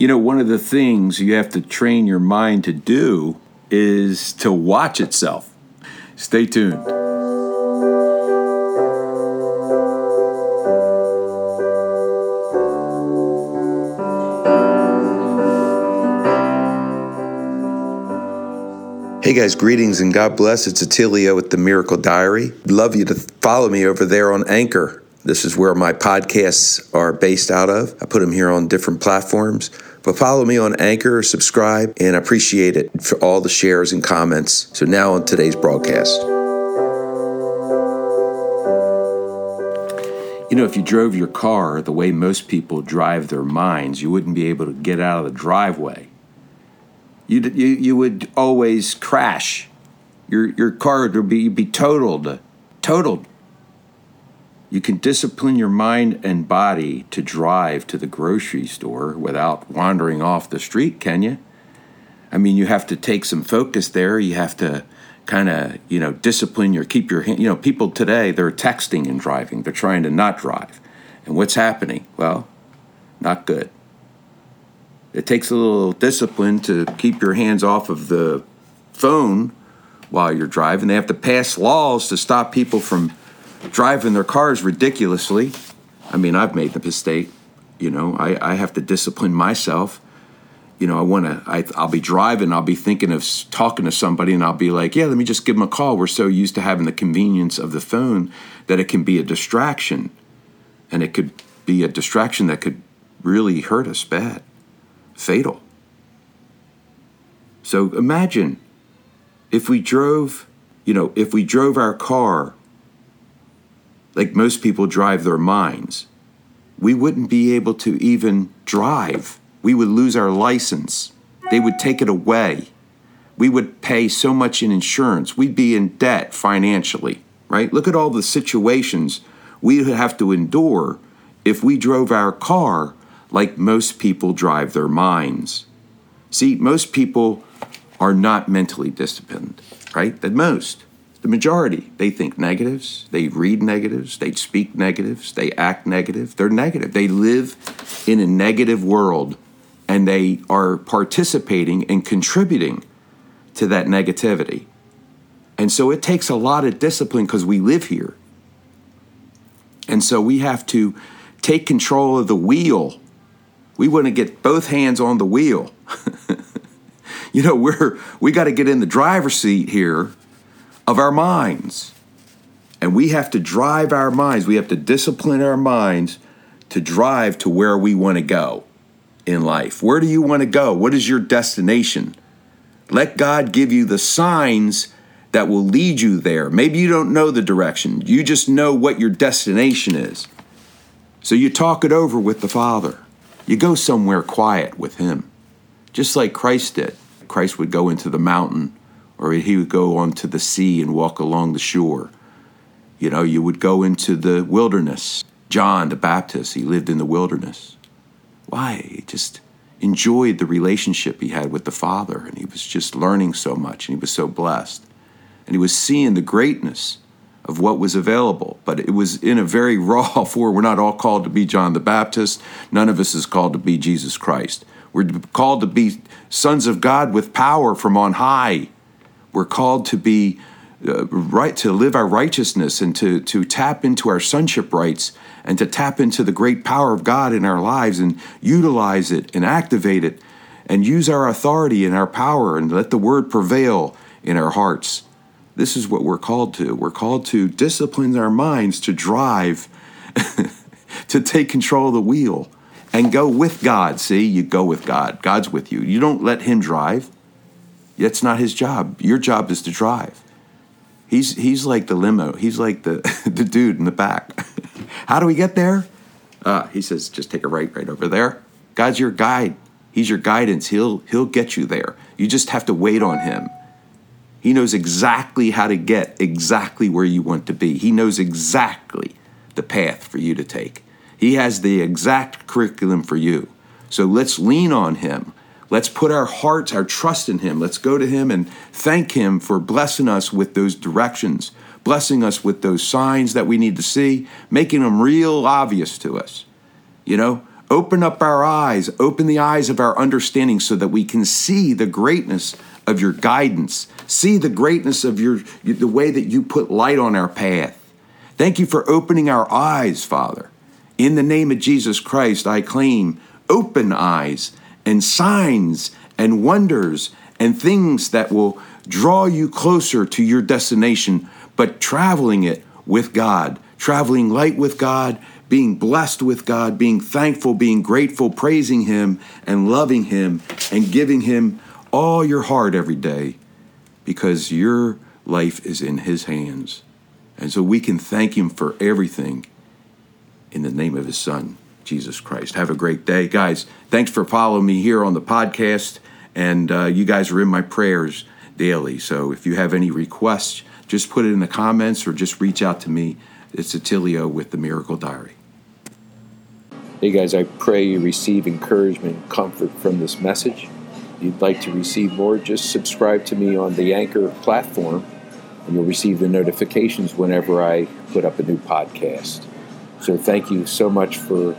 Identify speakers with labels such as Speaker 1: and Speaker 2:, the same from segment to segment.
Speaker 1: You know, one of the things you have to train your mind to do is to watch itself. Stay tuned.
Speaker 2: Hey guys, greetings and God bless. It's Attilio with the Miracle Diary. Love you to follow me over there on Anchor. This is where my podcasts are based out of. I put them here on different platforms. But follow me on Anchor, subscribe, and I appreciate it for all the shares and comments. So now on today's broadcast.
Speaker 1: You know, if you drove your car the way most people drive their minds, you wouldn't be able to get out of the driveway. You'd, you you would always crash. Your your car would be be totaled, totaled. You can discipline your mind and body to drive to the grocery store without wandering off the street, can you? I mean, you have to take some focus there. You have to kind of, you know, discipline your keep your hand. You know, people today they're texting and driving. They're trying to not drive. And what's happening? Well, not good. It takes a little discipline to keep your hands off of the phone while you're driving. They have to pass laws to stop people from driving their cars ridiculously. I mean, I've made the mistake. You know, I, I have to discipline myself. You know, I want to, I'll be driving, I'll be thinking of talking to somebody, and I'll be like, yeah, let me just give them a call. We're so used to having the convenience of the phone that it can be a distraction. And it could be a distraction that could really hurt us bad fatal. So imagine if we drove, you know, if we drove our car like most people drive their minds, we wouldn't be able to even drive. We would lose our license. They would take it away. We would pay so much in insurance. We'd be in debt financially, right? Look at all the situations we would have to endure if we drove our car like most people drive their minds. See, most people are not mentally disciplined, right? The most, the majority, they think negatives, they read negatives, they speak negatives, they act negative. They're negative. They live in a negative world and they are participating and contributing to that negativity. And so it takes a lot of discipline because we live here. And so we have to take control of the wheel we want to get both hands on the wheel. you know, we're we got to get in the driver's seat here of our minds. And we have to drive our minds. We have to discipline our minds to drive to where we want to go in life. Where do you want to go? What is your destination? Let God give you the signs that will lead you there. Maybe you don't know the direction, you just know what your destination is. So you talk it over with the Father. You go somewhere quiet with Him, just like Christ did. Christ would go into the mountain or he would go onto the sea and walk along the shore. You know, you would go into the wilderness. John the Baptist, he lived in the wilderness. Why? He just enjoyed the relationship he had with the Father, and he was just learning so much, and he was so blessed. And he was seeing the greatness of what was available. But it was in a very raw form. We're not all called to be John the Baptist. None of us is called to be Jesus Christ. We're called to be sons of God with power from on high. We're called to be uh, right to live our righteousness and to to tap into our sonship rights and to tap into the great power of God in our lives and utilize it and activate it and use our authority and our power and let the word prevail in our hearts. This is what we're called to. We're called to discipline our minds to drive, to take control of the wheel and go with God. See, you go with God. God's with you. You don't let Him drive. That's not His job. Your job is to drive. He's, he's like the limo. He's like the, the dude in the back. How do we get there? Uh, he says, just take a right right over there. God's your guide. He's your guidance. He'll, he'll get you there. You just have to wait on Him. He knows exactly how to get exactly where you want to be. He knows exactly the path for you to take. He has the exact curriculum for you. So let's lean on Him. Let's put our hearts, our trust in Him. Let's go to Him and thank Him for blessing us with those directions, blessing us with those signs that we need to see, making them real obvious to us. You know, Open up our eyes, open the eyes of our understanding so that we can see the greatness of your guidance, see the greatness of your the way that you put light on our path. Thank you for opening our eyes, Father. In the name of Jesus Christ, I claim open eyes and signs and wonders and things that will draw you closer to your destination, but traveling it with God, traveling light with God, being blessed with God, being thankful, being grateful, praising Him, and loving Him, and giving Him all your heart every day because your life is in His hands. And so we can thank Him for everything in the name of His Son, Jesus Christ. Have a great day. Guys, thanks for following me here on the podcast. And uh, you guys are in my prayers daily. So if you have any requests, just put it in the comments or just reach out to me. It's Attilio with the Miracle Diary.
Speaker 3: Hey guys, I pray you receive encouragement and comfort from this message. If you'd like to receive more, just subscribe to me on the Anchor platform and you'll receive the notifications whenever I put up a new podcast. So thank you so much for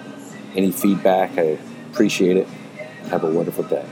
Speaker 3: any feedback. I appreciate it. Have a wonderful day.